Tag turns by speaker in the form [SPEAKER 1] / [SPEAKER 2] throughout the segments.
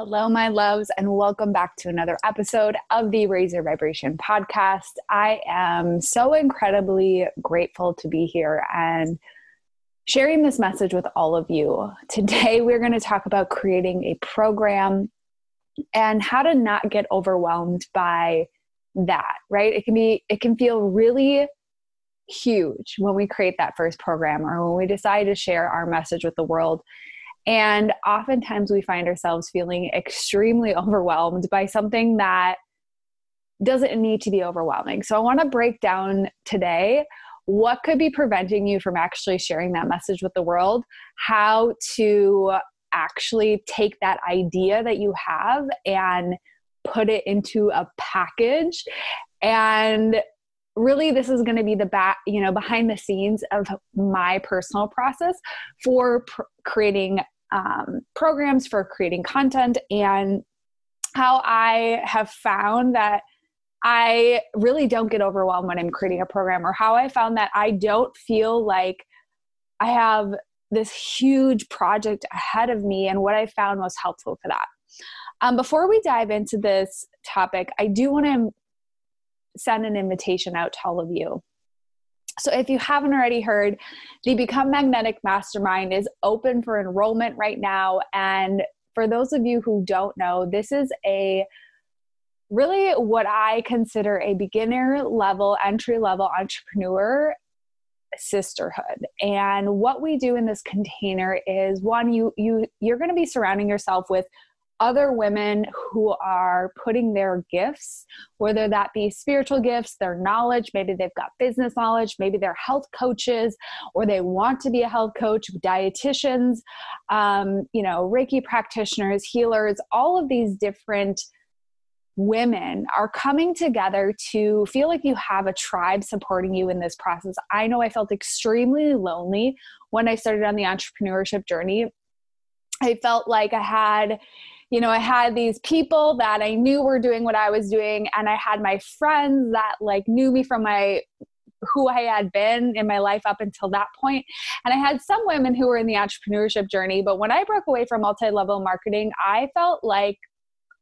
[SPEAKER 1] Hello, my loves, and welcome back to another episode of the Your Vibration podcast. I am so incredibly grateful to be here and sharing this message with all of you. Today, we're going to talk about creating a program and how to not get overwhelmed by that, right? It can be, it can feel really huge when we create that first program or when we decide to share our message with the world and oftentimes we find ourselves feeling extremely overwhelmed by something that doesn't need to be overwhelming. So I want to break down today what could be preventing you from actually sharing that message with the world, how to actually take that idea that you have and put it into a package and really this is going to be the back you know behind the scenes of my personal process for pr- creating um, programs for creating content and how I have found that I really don't get overwhelmed when I'm creating a program, or how I found that I don't feel like I have this huge project ahead of me, and what I found most helpful for that. Um, before we dive into this topic, I do want to send an invitation out to all of you. So, if you haven't already heard, the Become Magnetic Mastermind is open for enrollment right now. And for those of you who don't know, this is a really what I consider a beginner level, entry level entrepreneur sisterhood and what we do in this container is one you you you're going to be surrounding yourself with other women who are putting their gifts, whether that be spiritual gifts, their knowledge, maybe they've got business knowledge, maybe they're health coaches, or they want to be a health coach, dietitians, um, you know, Reiki practitioners, healers, all of these different women are coming together to feel like you have a tribe supporting you in this process. I know I felt extremely lonely when I started on the entrepreneurship journey. I felt like I had you know, I had these people that I knew were doing what I was doing, and I had my friends that like knew me from my who I had been in my life up until that point. And I had some women who were in the entrepreneurship journey, but when I broke away from multi level marketing, I felt like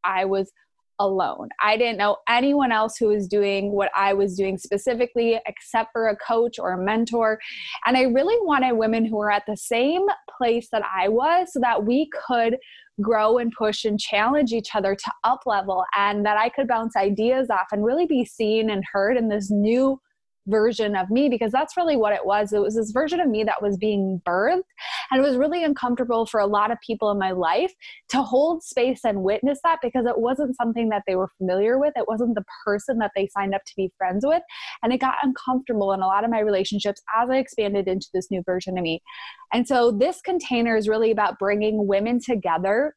[SPEAKER 1] I was alone. I didn't know anyone else who was doing what I was doing specifically, except for a coach or a mentor. And I really wanted women who were at the same place that I was so that we could grow and push and challenge each other to up level and that I could bounce ideas off and really be seen and heard in this new version of me because that's really what it was. It was this version of me that was being birthed. And it was really uncomfortable for a lot of people in my life to hold space and witness that because it wasn't something that they were familiar with. It wasn't the person that they signed up to be friends with. And it got uncomfortable in a lot of my relationships as I expanded into this new version of me. And so this container is really about bringing women together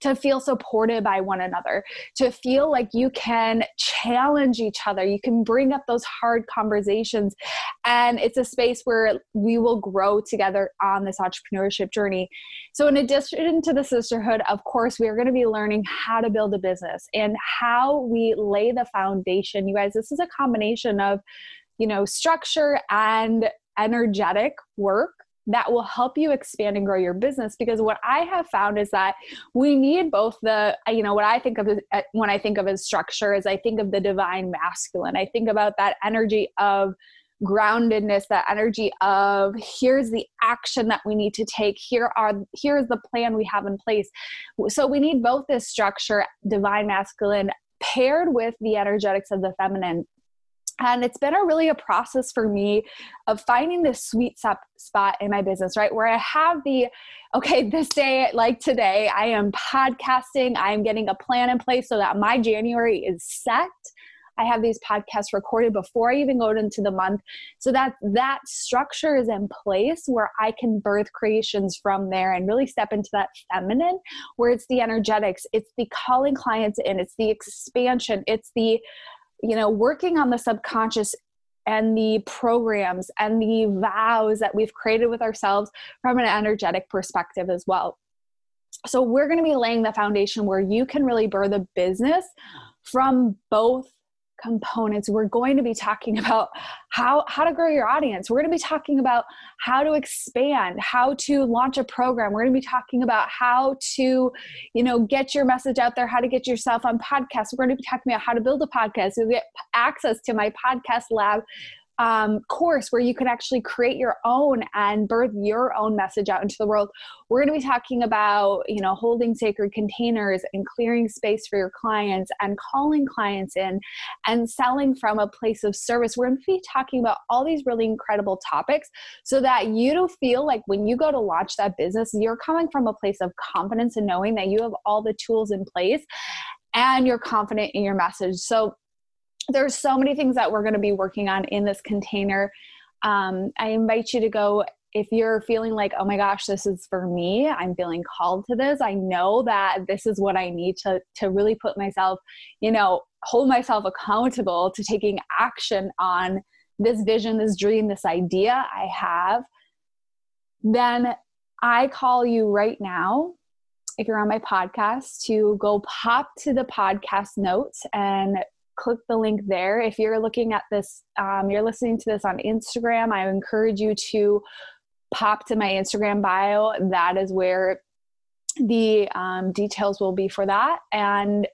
[SPEAKER 1] to feel supported by one another, to feel like you can challenge each other, you can bring up those hard conversations. And it's a space where we will grow together on this entrepreneurship journey. So, in addition to the sisterhood, of course, we are going to be learning how to build a business and how we lay the foundation. You guys, this is a combination of, you know, structure and energetic work that will help you expand and grow your business because what i have found is that we need both the you know what i think of uh, when i think of as structure is i think of the divine masculine. I think about that energy of groundedness that energy of here's the action that we need to take. Here are here's the plan we have in place. So we need both this structure divine masculine paired with the energetics of the feminine and it's been a really a process for me of finding this sweet spot in my business right? Where i have the okay this day like today i am podcasting i am getting a plan in place so that my january is set. I have these podcasts recorded before i even go into the month. So that that structure is in place where i can birth creations from there and really step into that feminine where it's the energetics it's the calling clients in it's the expansion it's the you know, working on the subconscious and the programs and the vows that we've created with ourselves from an energetic perspective as well. So, we're going to be laying the foundation where you can really birth a business from both components. We're going to be talking about how how to grow your audience. We're going to be talking about how to expand how to launch a program. We're going to be talking about how to you know get your message out there how to get yourself on podcasts. We're going to be talking about how to build a podcast You'll get access to my podcast lab um, course where you can actually create your own and birth your own message out into the world. We're going to be talking about, you know, holding sacred containers and clearing space for your clients and calling clients in and selling from a place of service. We're going to be talking about all these really incredible topics so that you don't feel like when you go to launch that business, you're coming from a place of confidence and knowing that you have all the tools in place and you're confident in your message. So there's so many things that we're going to be working on in this container. Um, I invite you to go if you're feeling like, oh my gosh, this is for me, I'm feeling called to this. I know that this is what I need to to really put myself, you know, hold myself accountable to taking action on this vision, this dream, this idea I have. Then I call you right now if you're on my podcast to go pop to the podcast notes and click the link there. If you're looking at this, um, you're listening to this on Instagram, I encourage you to pop to my Instagram bio. That is where the um, details will be for that. And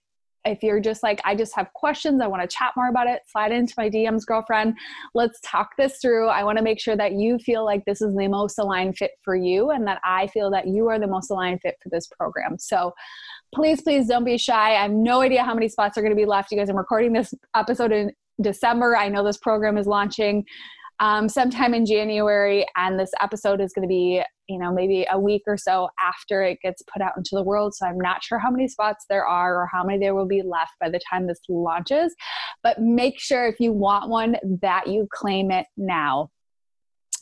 [SPEAKER 1] if you're just like, I just have questions, I want to chat more about it, slide into my DMs, girlfriend. Let's talk this through. I want to make sure that you feel like this is the most aligned fit for you and that I feel that you are the most aligned fit for this program. So please, please don't be shy. I have no idea how many spots are going to be left. You guys, I'm recording this episode in December. I know this program is launching um, sometime in January, and this episode is going to be, you know, maybe a week or so after it gets put out into the world. So I'm not sure how many spots there are or how many there will be left by the time this launches. But make sure if you want one that you claim it now.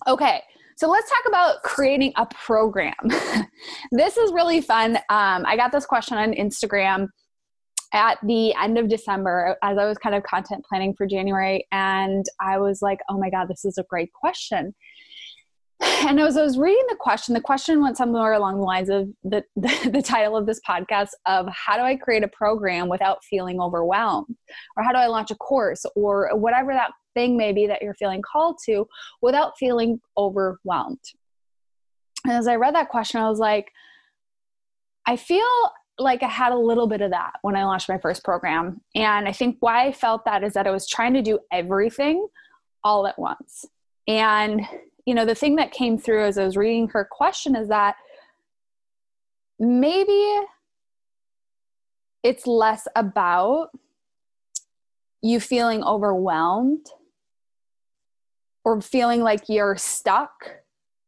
[SPEAKER 1] Okay. So let's talk about creating a program. this is really fun. Um, I got this question on Instagram at the end of December as I was kind of content planning for January. And I was like, oh my God, this is a great question. And as I was reading the question, the question went somewhere along the lines of the, the, the, title of this podcast of how do I create a program without feeling overwhelmed? Or how do I launch a course or whatever that thing may be that you're feeling called to without feeling overwhelmed? And as I read that question, I was like, I feel like I had a little bit of that when I launched my first program. And I think why I felt that is that I was trying to do everything all at once. And, you know, the thing that came through as I was reading her question is that maybe it's less about you feeling overwhelmed or feeling like you're stuck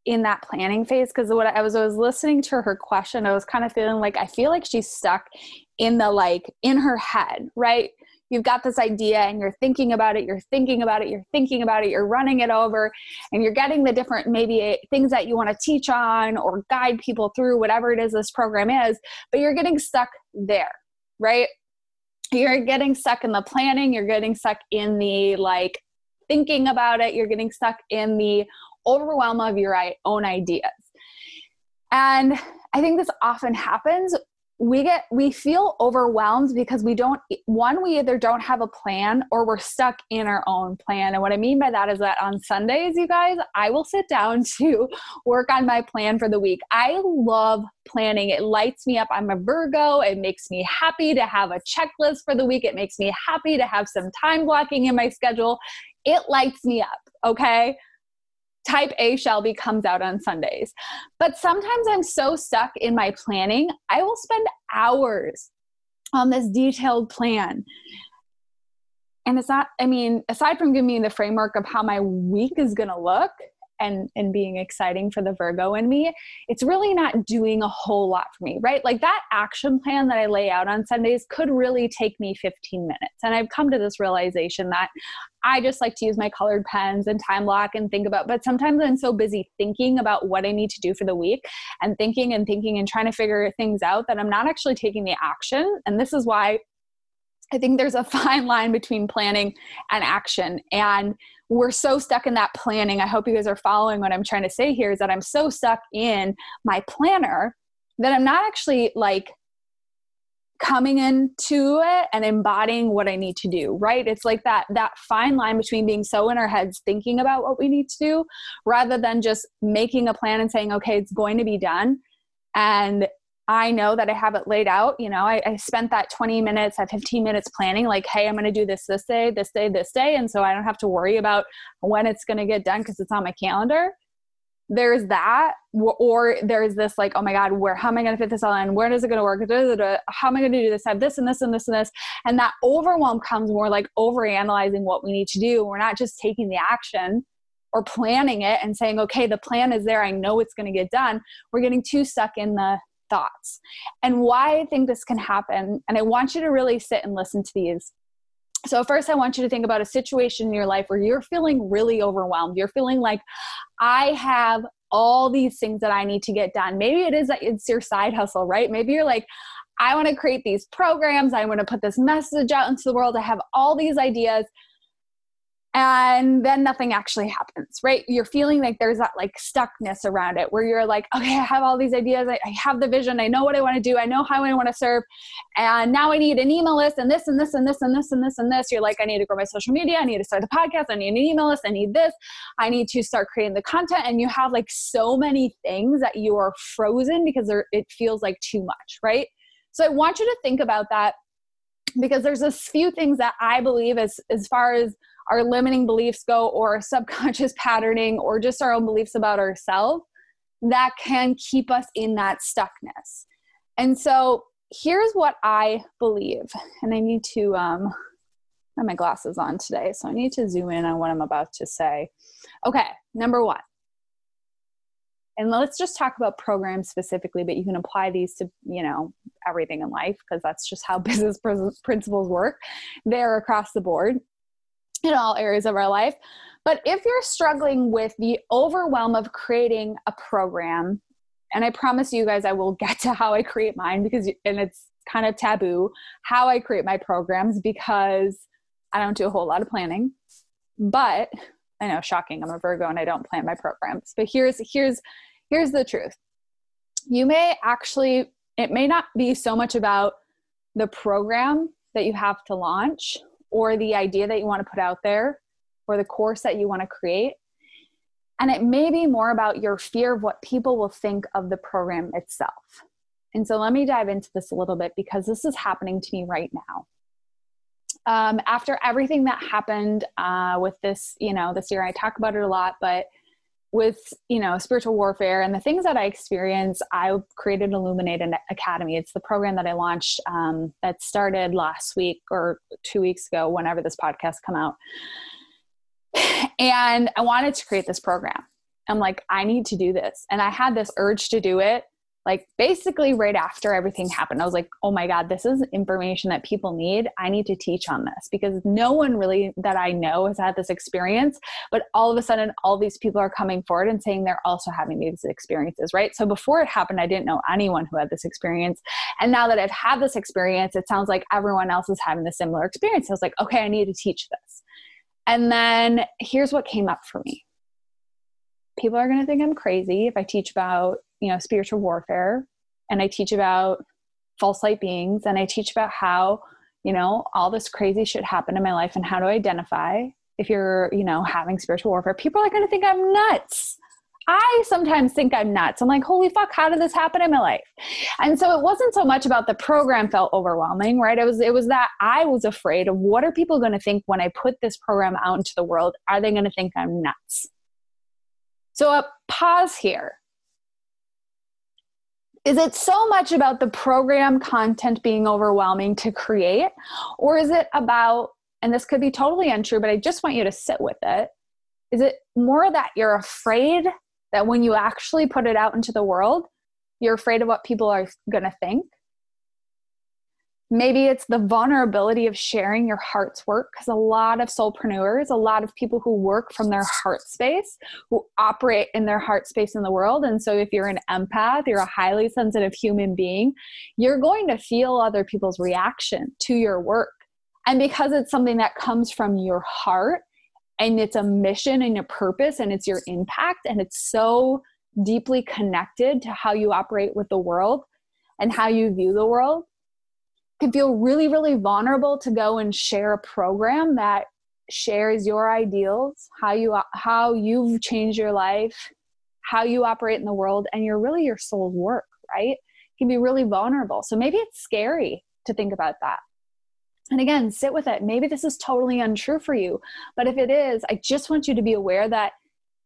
[SPEAKER 1] in that planning phase because what I was I was listening to her question, I was kind of feeling like I feel like she's stuck in the like in her head, right? You've got this idea and you're thinking about it, you're thinking about it, you're thinking about it, you're running it over, and you're getting the different maybe eh, things that you want to teach on or guide people through, whatever it is this program is, but you're getting stuck there, right? You're getting stuck in the planning, you're getting stuck in the like thinking about it, you're getting stuck in the overwhelm of your own ideas. And I think this often happens. We get we feel overwhelmed because we don't one we either don't have a plan or we're stuck in our own plan. And what I mean by that is that on Sundays, you guys, I will sit down to work on my plan for the week. I love planning. It lights me up. I'm a Virgo. It makes me happy to have a checklist for the week. It makes me happy to have some time blocking in my schedule. It lights me up, okay? type A Shelby comes out on Sundays. But sometimes I'm so stuck in my planning, I will spend hours on this detailed plan. And it's not, I mean, aside from giving me the framework of how my week is to look, and and being exciting for the virgo in me it's really not doing a whole lot for me right? Like that action plan that i lay out on sundays could really take me 15 minutes. And i've come to this realization that i just like to use my colored pens and time block and think about but sometimes i'm so busy thinking about what i need to do for the week and thinking and thinking and trying to figure things out that i'm not actually taking the action. And this is why I think there's a fine line between planning and action. And we're so stuck in that planning. I hope you guys are following what I'm trying to say here is that I'm so stuck in my planner that I'm not actually like coming into it and embodying what I need to do, right? It's like that that fine line between being so in our heads thinking about what we need to do rather than just making a plan and saying, okay, it's going to be done. And I know that I have it laid out. You know, I, I spent that 20 minutes, that 15 minutes planning, like, hey, I'm going to do this this day, this day, this day. And so I don't have to worry about when it's going to get done because it's on my calendar. There's that or there's this like oh my god where how am i going to fit this all in? Where is it going to work how am i going to do this? I have this and this and this and this. And that overwhelm comes more like over analyzing what we need to do. We're not just taking the action or planning it and saying okay the plan is there. I know it's going to get done. We're getting too stuck in the thoughts and why i think this can happen and i want you to really sit and listen to these so, first, I want you to think about a situation in your life where you're feeling really overwhelmed. You're feeling like, I have all these things that I need to get done. Maybe it is that it's your side hustle, right? Maybe you're like, I want to create these programs. I want to put this message out into the world. I have all these ideas and then nothing actually happens right? You're feeling like there's that like stuckness around it where you're like okay i have all these ideas. I, I have the vision. I know what i want to do. I know how i want to serve. And now i need an email list and this and this and this and this and this and this. You're like i need to grow my social media. I need to start the podcast. I need an email list. I need this. I need to start creating the content. And you have like so many things that you are frozen because it feels like too much right? So i want you to think about that because there's a few things that i believe as as far as our limiting beliefs go or subconscious patterning or just our own beliefs about ourselves that can keep us in that stuckness. And so here's what I believe, and I need to um, have my glasses on today, so I need to zoom in on what I'm about to say. Okay, number one. And let's just talk about programs specifically, but you can apply these to, you know, everything in life because that's just how business principles work. They're across the board in all areas of our life. But if you're struggling with the overwhelm of creating a program, and I promise you guys I will get to how I create mine because and it's kind of taboo how I create my programs because I don't do a whole lot of planning. But I know shocking, I'm a Virgo and I don't plan my programs. But here's here's here's the truth. You may actually it may not be so much about the program that you have to launch or the idea that you want to put out there or the course that you want to create. And it may be more about your fear of what people will think of the program itself. And so let me dive into this a little bit because this is happening to me right now. Um, after everything that happened uh, with this, you know, this year, I talk about it a lot, but with you know spiritual warfare and the things that i experience i created illuminated academy. It's the program that i launched um, that started last week or two weeks ago whenever this podcast come out. And i wanted to create this program. I'm like i need to do this. And i had this urge to do it like basically right after everything happened i was like oh my god this is information that people need. I need to teach on this. Because no one really that i know has had this experience but all of a sudden all these people are coming forward and saying they're also having these experiences right? So before it happened i didn't know anyone who had this experience. And now that i've had this experience it sounds like everyone else is having the similar experience. I was like okay i need to teach this. And then here's what came up for me. People are going to think i'm crazy if i teach about you know spiritual warfare and i teach about false light beings and i teach about how you know all this crazy shit happened in my life and how to identify if you're you know having spiritual warfare people are going to think i'm nuts I sometimes think I'm nuts. I'm like, holy fuck, how did this happen in my life? And so it wasn't so much about the program felt overwhelming, right? It was it was that I was afraid of what are people going to think when I put this program out into the world? Are they going to think I'm nuts? So a pause here. Is it so much about the program content being overwhelming to create? Or is it about, and this could be totally untrue, but I just want you to sit with it. Is it more that you're afraid that when you actually put it out into the world, you're afraid of what people are going to think? Maybe it's the vulnerability of sharing your heart's work because a lot of soulpreneurs, a lot of people who work from their heart space, who operate in their heart space in the world. And so, if you're an empath, you're a highly sensitive human being, you're going to feel other people's reaction to your work. And because it's something that comes from your heart and it's a mission and a purpose and it's your impact and it's so deeply connected to how you operate with the world and how you view the world can feel really, really vulnerable to go and share a program that shares your ideals, how you how you've changed your life, how you operate in the world, and you're really your soul's work, right? Can be really vulnerable. So maybe it's scary to think about that. And again, sit with it. Maybe this is totally untrue for you. But if it is, I just want you to be aware that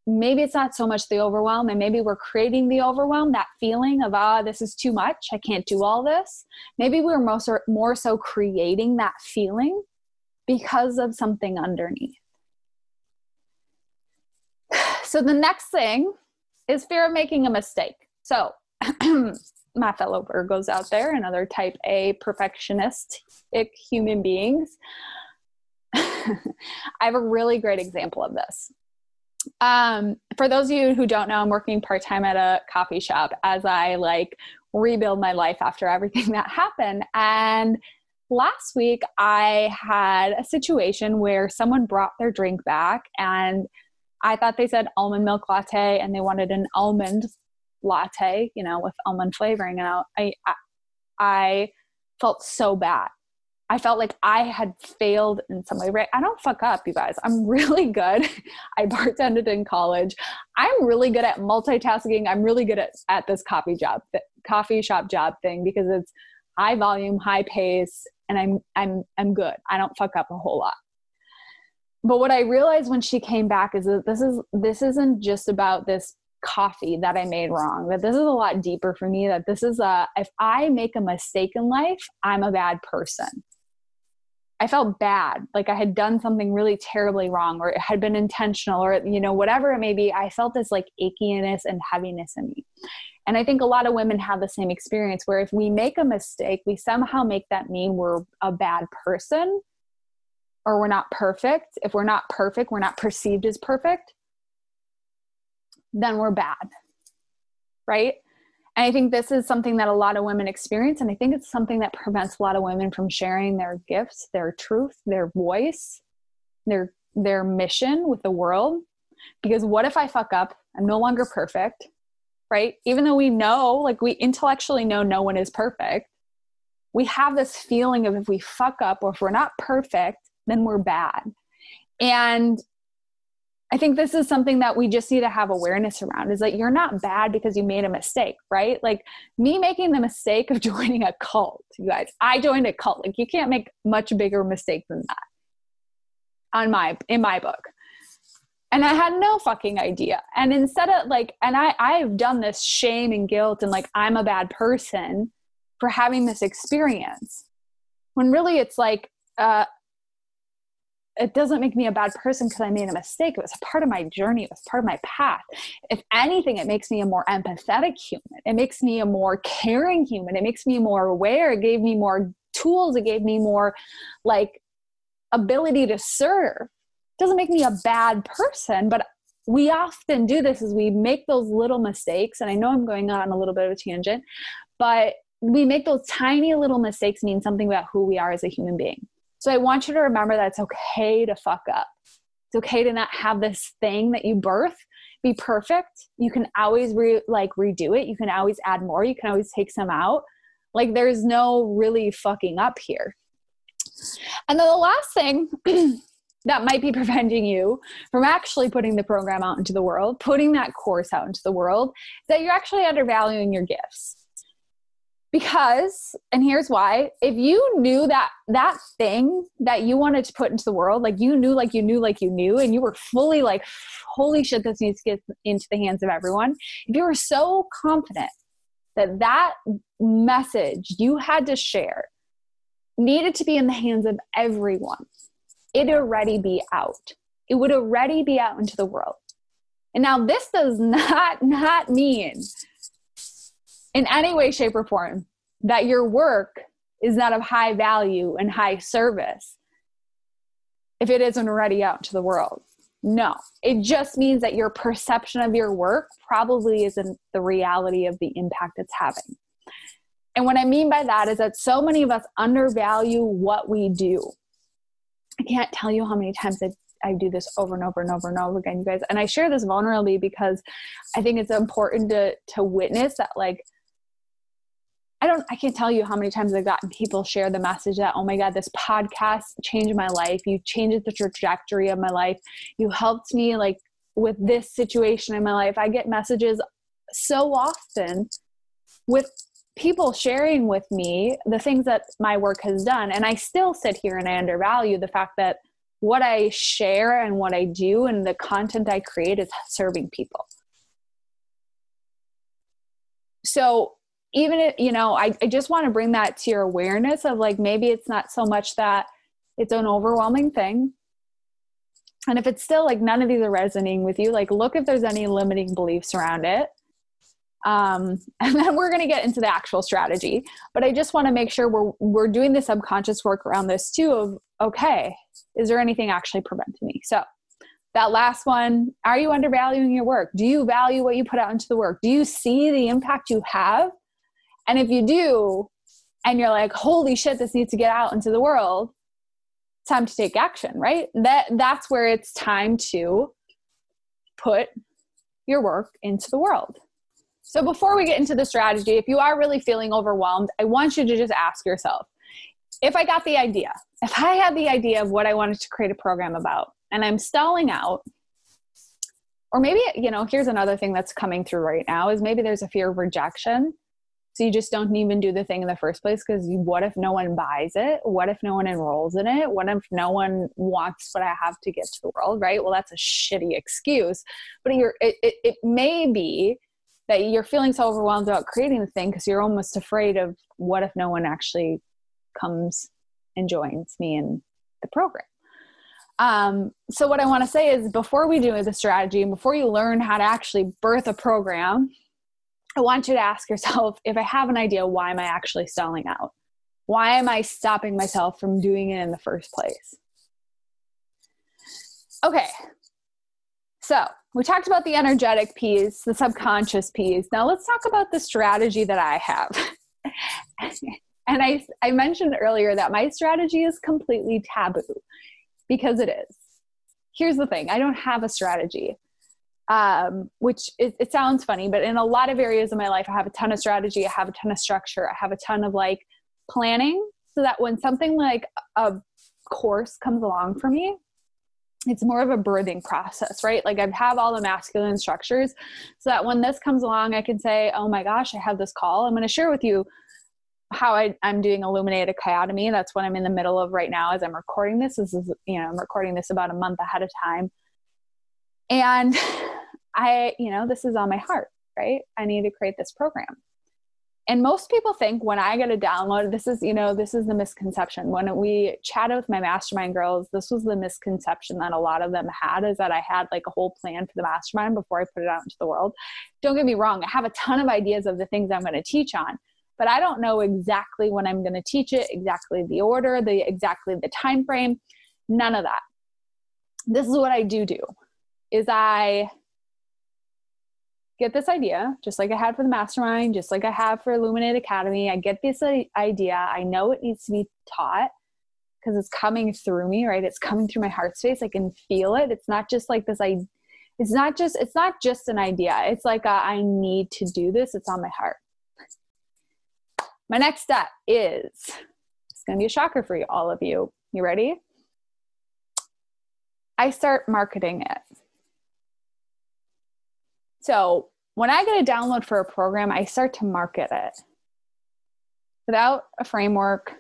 [SPEAKER 1] maybe it's not so much the overwhelm and maybe we're creating the overwhelm that feeling of ah this is too much i can't do all this. Maybe we're more so, more so creating that feeling because of something underneath. So the next thing is fear of making a mistake. So my fellow virgos out there and other type a perfectionistic human beings i have a really great example of this um, for those of you who don't know, I'm working part time at a coffee shop as I like rebuild my life after everything that happened. And last week, I had a situation where someone brought their drink back, and I thought they said almond milk latte, and they wanted an almond latte, you know, with almond flavoring. And I, I, I felt so bad I felt like I had failed in some way, right? I don't fuck up, you guys. I'm really good. I bartended in college. I'm really good at multitasking. I'm really good at, at this coffee job, coffee shop job thing because it's high volume, high pace, and I'm I'm I'm good. I don't fuck up a whole lot. But what I realized when she came back is that this is this isn't just about this coffee that I made wrong. That this is a lot deeper for me. That this is a if I make a mistake in life, I'm a bad person I felt bad, like I had done something really terribly wrong, or it had been intentional, or you know, whatever it may be. I felt this like achiness and heaviness in me. And I think a lot of women have the same experience where if we make a mistake, we somehow make that mean we're a bad person or we're not perfect. If we're not perfect, we're not perceived as perfect, then we're bad. Right? And I think this is something that a lot of women experience. And I think it's something that prevents a lot of women from sharing their gifts, their truth, their voice, their their mission with the world. Because what if I fuck up? I'm no longer perfect, right? Even though we know, like we intellectually know no one is perfect, we have this feeling of if we fuck up or if we're not perfect, then we're bad. And I think this is something that we just need to have awareness around is that you're not bad because you made a mistake, right? Like me making the mistake of joining a cult, you guys. I joined a cult. Like you can't make much bigger mistake than that on my in my book. And I had no fucking idea. And instead of like and I I've done this shame and guilt and like I'm a bad person for having this experience. When really it's like uh it doesn't make me a bad person because I made a mistake. It was a part of my journey. It was part of my path. If anything, it makes me a more empathetic human. It makes me a more caring human. It makes me more aware. It gave me more tools. It gave me more like ability to serve. It doesn't make me a bad person, but we often do this is we make those little mistakes. And I know I'm going on a little bit of a tangent, but we make those tiny little mistakes mean something about who we are as a human being. So I want you to remember that it's okay to fuck up. It's okay to not have this thing that you birth be perfect. You can always re- like redo it. You can always add more. You can always take some out. Like there's no really fucking up here. And then the last thing that might be preventing you from actually putting the program out into the world, putting that course out into the world, that you're actually undervaluing your gifts because and here's why if you knew that that thing that you wanted to put into the world like you knew like you knew like you knew and you were fully like holy shit this needs to get into the hands of everyone if you were so confident that that message you had to share needed to be in the hands of everyone it'd already be out. It would already be out into the world. And now this does not not mean in any way, shape, or form that your work is not of high value and high service if it isn't already out to the world. No, it just means that your perception of your work probably isn't the reality of the impact it's having. And what I mean by that is that so many of us undervalue what we do. I can't tell you how many times I, I do this over and over and over and over again, you guys. And I share this vulnerably because I think it's important to to witness that like I don't, I can't tell you how many times I've gotten people share the message that, oh my God, this podcast changed my life. You changed the trajectory of my life. You helped me like with this situation in my life. I get messages so often with people sharing with me the things that my work has done. And I still sit here and I undervalue the fact that what I share and what I do and the content I create is serving people. So even if you know I, I just want to bring that to your awareness of like maybe it's not so much that it's an overwhelming thing. And if it's still like none of these are resonating with you like look if there's any limiting beliefs around it. Um, and then we're going to get into the actual strategy. But i just want to make sure we're we're doing the subconscious work around this too of okay is there anything actually preventing me? So that last one are you undervaluing your work? Do you value what you put out into the work do you see the impact you have and if you do, and you're like, holy shit, this needs to get out into the world, time to take action, right? That that's where it's time to put your work into the world. So before we get into the strategy, if you are really feeling overwhelmed, I want you to just ask yourself, if I got the idea, if I had the idea of what I wanted to create a program about and I'm stalling out, or maybe, you know, here's another thing that's coming through right now is maybe there's a fear of rejection so you just don't even do the thing in the first place because what if no one buys it? What if no one enrolls in it? What if no one wants what I have to get to the world, right? Well, that's a shitty excuse. But you're, it, it, it may be that you're feeling so overwhelmed about creating the thing because you're almost afraid of what if no one actually comes and joins me in the program. Um, so what I want to say is before we do the strategy and before you learn how to actually birth a program, I want you to ask yourself if I have an idea, why am I actually selling out? Why am I stopping myself from doing it in the first place? Okay, so we talked about the energetic piece, the subconscious piece. Now let's talk about the strategy that I have. and I, I mentioned earlier that my strategy is completely taboo because it is. Here's the thing I don't have a strategy um, which it, sounds funny, but in a lot of areas of my life, I have a ton of strategy, I have a ton of structure, I have a ton of like planning so that when something like a course comes along for me, it's more of a birthing process, right? Like I have all the masculine structures so that when this comes along, I can say, oh my gosh, I have this call. I'm going to share with you how I, am doing Illuminated Academy. That's what I'm in the middle of right now as I'm recording this. This is, you know, I'm recording this about a month ahead of time. And I, you know, this is on my heart, right? I need to create this program. And most people think when I get a download, this is, you know, this is the misconception. When we chatted with my mastermind girls, this was the misconception that a lot of them had is that I had like a whole plan for the mastermind before I put it out into the world. Don't get me wrong, I have a ton of ideas of the things I'm going to teach on, but I don't know exactly when I'm going to teach it, exactly the order, the exactly the time frame, none of that. This is what I do do is I get this idea, just like I had for the mastermind, just like I have for Illuminate Academy. I get this idea. I know it needs to be taught because it's coming through me, right? It's coming through my heart space. I can feel it. It's not just like this. I, it's not just. It's not just an idea. It's like a, I need to do this. It's on my heart. My next step is it's going to be a shocker for you, all of you. You ready? I start marketing it. So when I get a download for a program, I start to market it without a framework,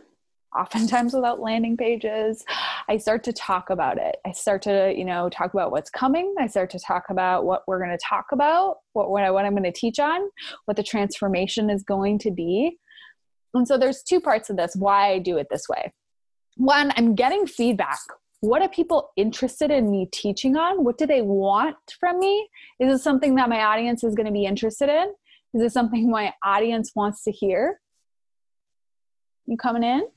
[SPEAKER 1] oftentimes without landing pages. I start to talk about it. I start to, you know, talk about what's coming. I start to talk about what we're going to talk about, what, what, I, what I'm going to teach on, what the transformation is going to be. And so there's two parts of this why I do it this way. One, I'm getting feedback what are people interested in me teaching on? What do they want from me? Is this something that my audience is going to be interested in? Is this something my audience wants to hear? You coming in?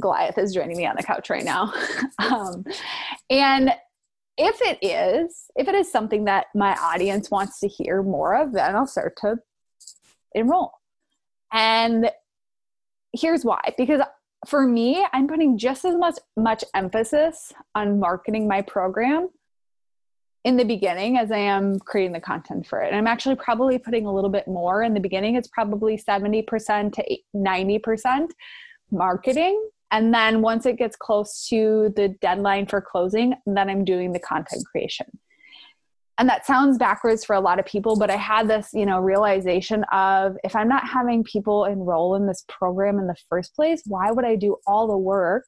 [SPEAKER 1] Goliath is joining me on the couch right now. um, and if it is, if it is something that my audience wants to hear more of, then I'll start to enroll. And here's why because for me, I'm putting just as much much emphasis on marketing my program in the beginning as I am creating the content for it. And I'm actually probably putting a little bit more in the beginning. It's probably 70% to 90% marketing. And then once it gets close to the deadline for closing, then I'm doing the content creation. And that sounds backwards for a lot of people, but I had this, you know, realization of if I'm not having people enroll in this program in the first place, why would I do all the work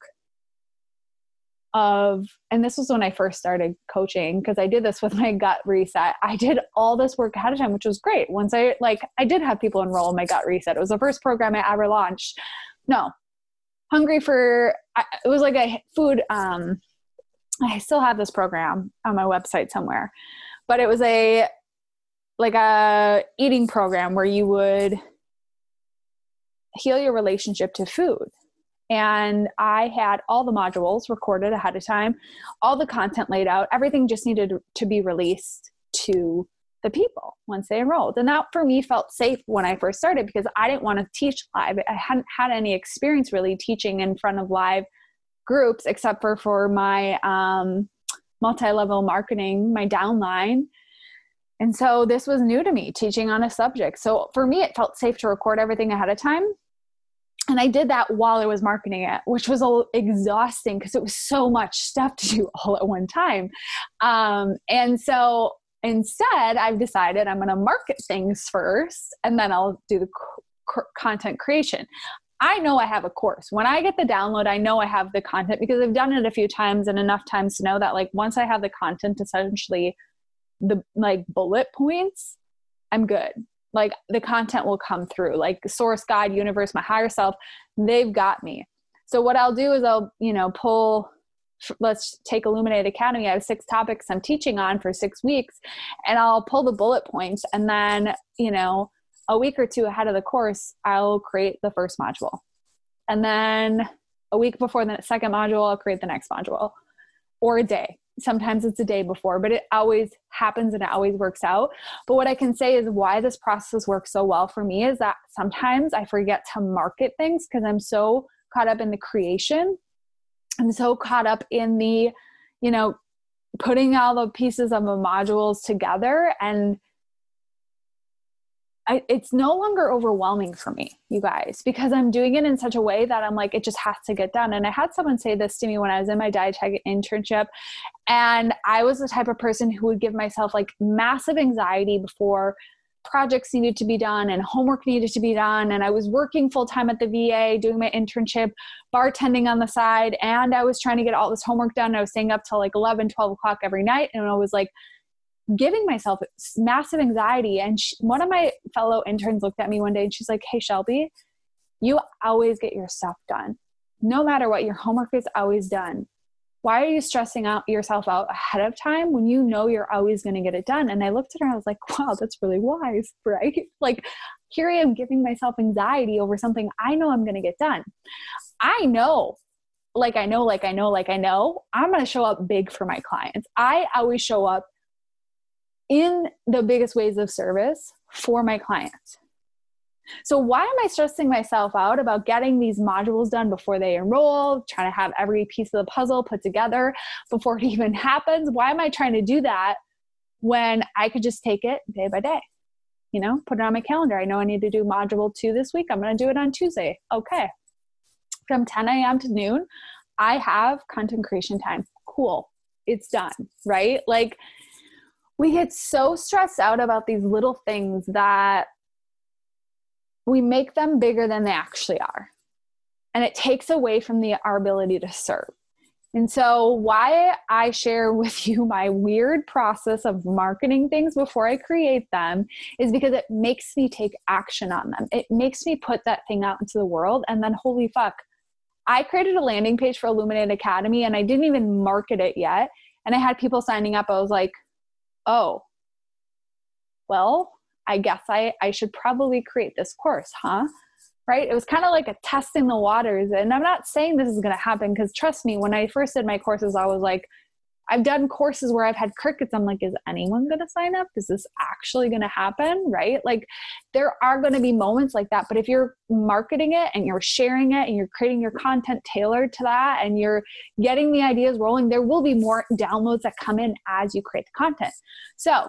[SPEAKER 1] of and this was when I first started coaching because I did this with my gut reset. I did all this work ahead of time, which was great. Once I like I did have people enroll in my gut reset. It was the first program I ever launched. No. Hungry for it was like a food um I still have this program on my website somewhere. But it was a like a eating program where you would heal your relationship to food and I had all the modules recorded ahead of time, all the content laid out. Everything just needed to be released to the people once they enrolled. And that for me felt safe when I first started because I didn't want to teach live. I hadn't had any experience really teaching in front of live groups except for for my um, multi-level marketing, my downline. And so this was new to me, teaching on a subject. So for me, it felt safe to record everything ahead of time and I did that while I was marketing it, which was exhausting because it was so much stuff to do all at one time. Um, and so instead, I've decided I'm going to market things first and then I'll do the c- content creation. I know I have a course. When I get the download, I know I have the content because I've done it a few times and enough times to know that like once I have the content essentially the like bullet points, I'm good. Like the content will come through. Like source guide universe my higher self they've got me. So what i'll do is i'll you know pull let's take illuminate academy. I have six topics i'm teaching on for six weeks and i'll pull the bullet points and then you know a week or two ahead of the course i'll create the first module and then a week before the second module i'll create the next module or a day sometimes it's a day before, but it always happens and it always works out. But what I can say is why this process works so well for me is that sometimes I forget to market things because I'm so caught up in the creation. I'm so caught up in the, you know, putting all the pieces of the modules together and I, it's no longer overwhelming for me, you guys, because I'm doing it in such a way that I'm like, it just has to get done. And I had someone say this to me when I was in my dietetic internship. And I was the type of person who would give myself like massive anxiety before projects needed to be done and homework needed to be done. And I was working full time at the VA, doing my internship, bartending on the side. And I was trying to get all this homework done. I was staying up till like 11, 12 o'clock every night. And I was like, giving myself massive anxiety. And she, one of my fellow interns looked at me one day and she's like, Hey, Shelby, you always get your stuff done. No matter what, your homework is always done. Why are you stressing out yourself out ahead of time when you know you're always going to get it done? And I looked at her and I was like, wow, that's really wise, right? Like, here I am giving myself anxiety over something I know I'm going to get done. I know like I know, like I know, like I know, I'm going to show up big for my clients. I always show up in the biggest ways of service for my clients. So, why am I stressing myself out about getting these modules done before they enroll, trying to have every piece of the puzzle put together before it even happens? Why am I trying to do that when I could just take it day by day? You know, put it on my calendar. I know I need to do module two this week. I'm going to do it on Tuesday. Okay. From 10 a.m. to noon, I have content creation time. Cool. It's done, right? Like, we get so stressed out about these little things that we make them bigger than they actually are. And it takes away from the our ability to serve. And so, why I share with you my weird process of marketing things before I create them is because it makes me take action on them. It makes me put that thing out into the world, and then, holy fuck, I created a landing page for Illuminate Academy and I didn't even market it yet. And I had people signing up. I was like, oh, well, I guess I, I should probably create this course, huh? Right? It was kind of like a testing the waters. And I'm not saying this is going to happen because trust me, when I first did my courses, I was like, I've done courses where I've had crickets. I'm like, is anyone going to sign up? Is this actually going to happen? Right? Like, there are going to be moments like that. But if you're marketing it and you're sharing it and you're creating your content tailored to that and you're getting the ideas rolling, there will be more downloads that come in as you create the content. So,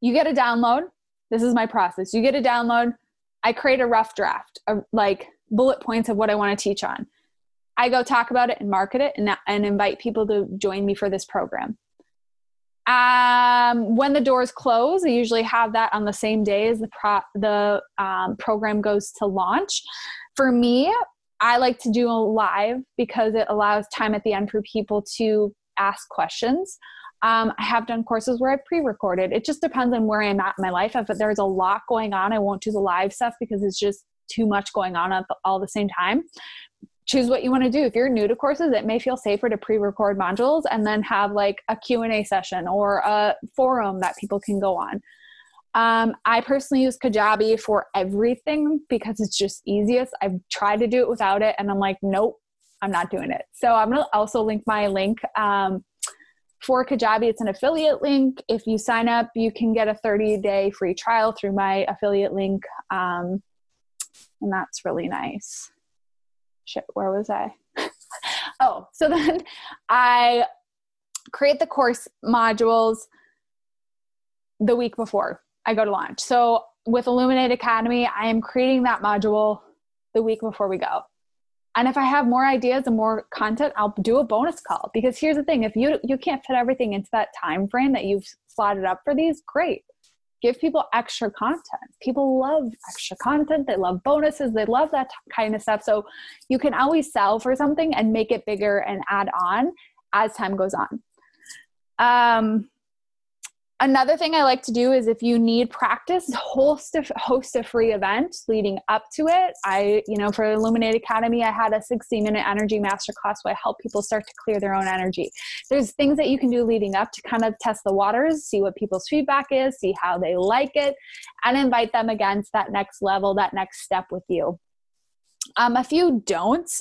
[SPEAKER 1] you get a download. This is my process. You get a download. I create a rough draft, like bullet points of what I want to teach on. I go talk about it and market it and, and invite people to join me for this program. Um, when the doors close, I usually have that on the same day as the pro- the um, program goes to launch. For me, I like to do a live because it allows time at the end for people to ask questions. Um, I have done courses where I've pre-recorded. It just depends on where I'm at in my life. If there's a lot going on, I won't do the live stuff because it's just too much going on at all the same time choose what you want to do. If you're new to courses it may feel safer to pre-record modules and then have like a q&a session or a forum that people can go on. Um, i personally use kajabi for everything because it's just easiest. I've tried to do it without it and i'm like nope i'm not doing it. So i'm going to also link my link um, for kajabi. It's an affiliate link. If you sign up you can get a 30 day free trial through my affiliate link um, and that's really nice. Shit, where was I? oh, so then I create the course modules the week before I go to launch. So with Illuminated Academy, I am creating that module the week before we go. And if I have more ideas and more content, I'll do a bonus call because here's the thing, if you you can't fit everything into that time frame that you've slotted up for these, great give people extra content. People love extra content. They love bonuses. They love that kind of stuff. So you can always sell for something and make it bigger and add on as time goes on. Um, Another thing I like to do is if you need practice, host a, host a free event leading up to it. I, you know, for Illuminated Academy, I had a 60 minute energy masterclass where I help people start to clear their own energy. There's things that you can do leading up to kind of test the waters, see what people's feedback is, see how they like it, and invite them against that next level, that next step with you. Um, a few don'ts.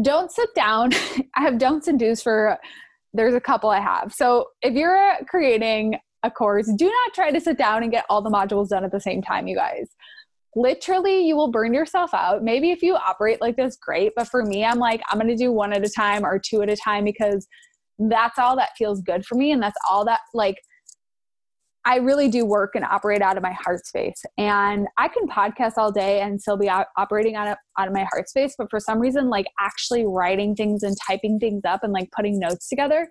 [SPEAKER 1] Don't sit down. I have don'ts and do's for there's a couple I have. So if you're creating a course, do not try to sit down and get all the modules done at the same time, you guys. Literally, you will burn yourself out. Maybe if you operate like this, great. But for me, I'm like, I'm going to do one at a time or two at a time because that's all that feels good for me. And that's all that, like, I really do work and operate out of my heart space. And I can podcast all day and still be operating out of, out of my heart space. But for some reason, like actually writing things and typing things up and like putting notes together,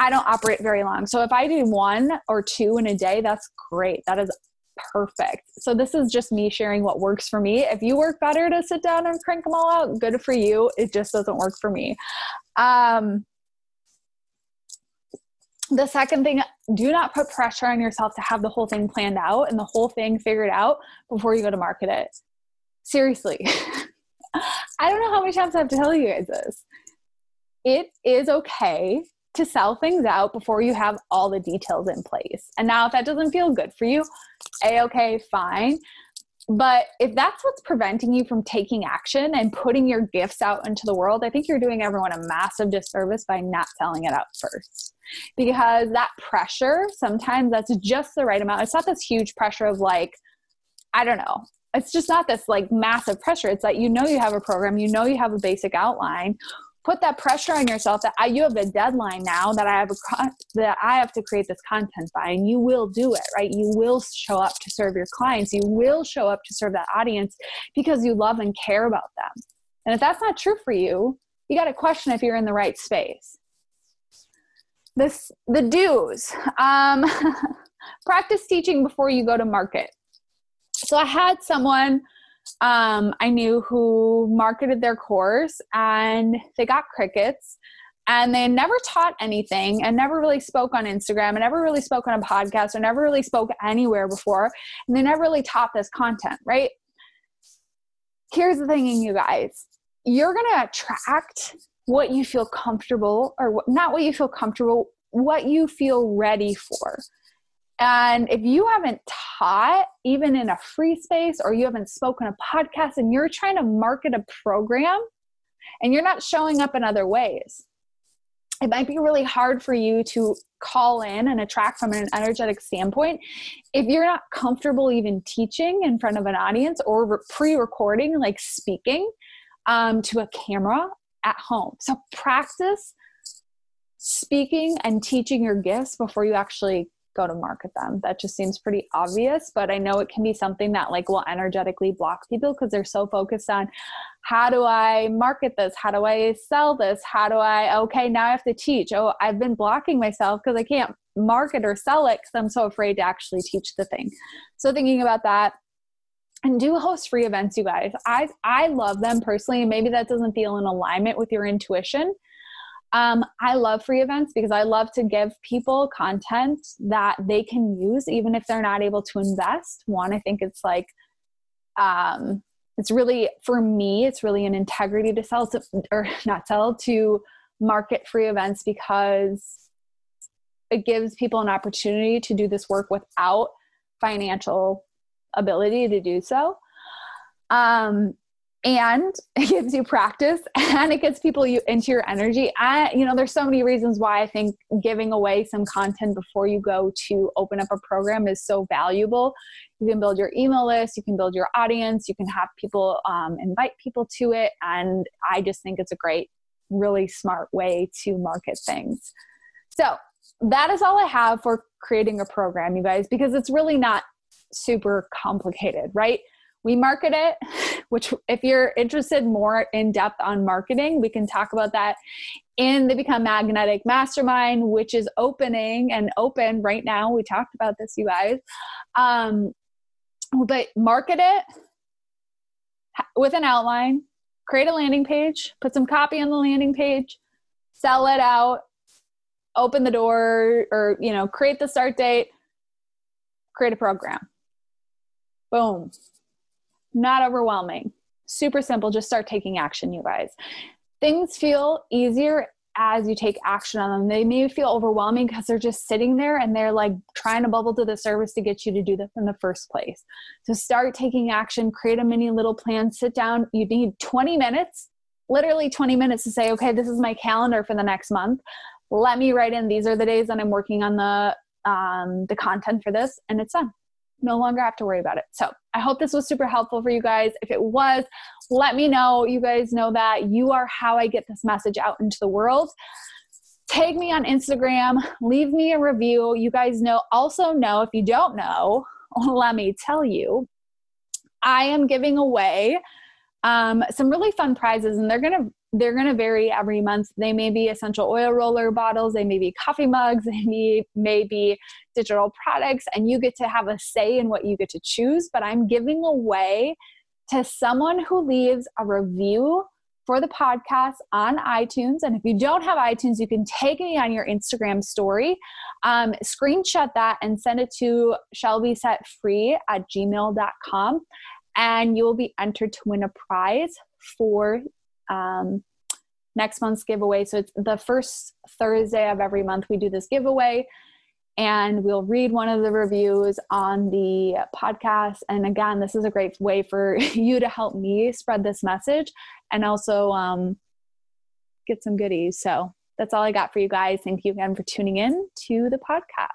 [SPEAKER 1] I don't operate very long. So if I do one or two in a day, that's great. That is perfect. So this is just me sharing what works for me. If you work better to sit down and crank them all out, good for you. It just doesn't work for me. Um, the second thing, do not put pressure on yourself to have the whole thing planned out and the whole thing figured out before you go to market it. Seriously. I don't know how many times I have to tell you guys this. It is okay to sell things out before you have all the details in place. And now, if that doesn't feel good for you, a okay, fine. But if that's what's preventing you from taking action and putting your gifts out into the world, I think you're doing everyone a massive disservice by not selling it out first. Because that pressure, sometimes that's just the right amount. It's not this huge pressure of like, I don't know, it's just not this like massive pressure. It's that you know you have a program, you know you have a basic outline put that pressure on yourself that I, you have a deadline now that I have a that I have to create this content by, and you will do it, right? You will show up to serve your clients. You will show up to serve that audience because you love and care about them. And if that's not true for you, you got to question if you're in the right space. This the do's. Um, practice teaching before you go to market. So I had someone um, I knew who marketed their course and they got crickets and they never taught anything and never really spoke on Instagram and never really spoke on a podcast or never really spoke anywhere before. And they never really taught this content, right? Here's the thing, you guys you're going to attract what you feel comfortable or not what you feel comfortable, what you feel ready for. And if you haven't taught, even in a free space, or you haven't spoken a podcast and you're trying to market a program and you're not showing up in other ways, it might be really hard for you to call in and attract from an energetic standpoint. If you're not comfortable even teaching in front of an audience or pre-recording like speaking um, to a camera at home. So practice speaking and teaching your gifts before you actually go to market them. That just seems pretty obvious, but I know it can be something that like will energetically block people because they're so focused on how do I market this? How do I sell this? How do I okay, now I have to teach. Oh, I've been blocking myself because I can't market or sell it cuz I'm so afraid to actually teach the thing. So thinking about that and do host free events you guys. I I love them personally and maybe that doesn't feel in alignment with your intuition um, I love free events because I love to give people content that they can use even if they're not able to invest. One, I think it's like, um, it's really, for me, it's really an integrity to sell, to, or not sell, to market free events because it gives people an opportunity to do this work without financial ability to do so. Um, and it gives you practice and it gets people you into your energy. I, you know there's so many reasons why i think giving away some content before you go to open up a program is so valuable. You can build your email list you can build your audience you can have people um, invite people to it and i just think it's a great really smart way to market things. So that is all i have for creating a program you guys because it's really not super complicated right we market it which if you're interested more in depth on marketing we can talk about that in the become magnetic mastermind which is opening and open right now. We talked about this you guys. Um, but market it with an outline create a landing page put some copy on the landing page sell it out open the door or you know create the start date create a program. Boom not overwhelming. Super simple. Just start taking action, you guys. Things feel easier as you take action on them. They may feel overwhelming because they're just sitting there and they're like trying to bubble to the service to get you to do this in the first place. So start taking action, create a mini little plan, sit down. You need 20 minutes, literally 20 minutes to say, okay, this is my calendar for the next month. Let me write in these are the days that I'm working on the um, the content for this, and it's done no longer have to worry about it. So I hope this was super helpful for you guys. If it was, let me know. You guys know that you are how I get this message out into the world. Tag me on Instagram, leave me a review. You guys know, also know if you don't know, let me tell you, I am giving away um, some really fun prizes, and they're gonna they're gonna vary every month. They may be essential oil roller bottles, they may be coffee mugs, they may, may be digital products, and you get to have a say in what you get to choose. But I'm giving away to someone who leaves a review for the podcast on iTunes. And if you don't have iTunes, you can take me on your Instagram story, um, screenshot that, and send it to shelbysetfree at gmail.com and you will be entered to win a prize for um, next month's giveaway. So it's the first Thursday of every month we do this giveaway. And we'll read one of the reviews on the podcast. And again, this is a great way for you to help me spread this message and also um, get some goodies. So that's all I got for you guys. Thank you again for tuning in to the podcast.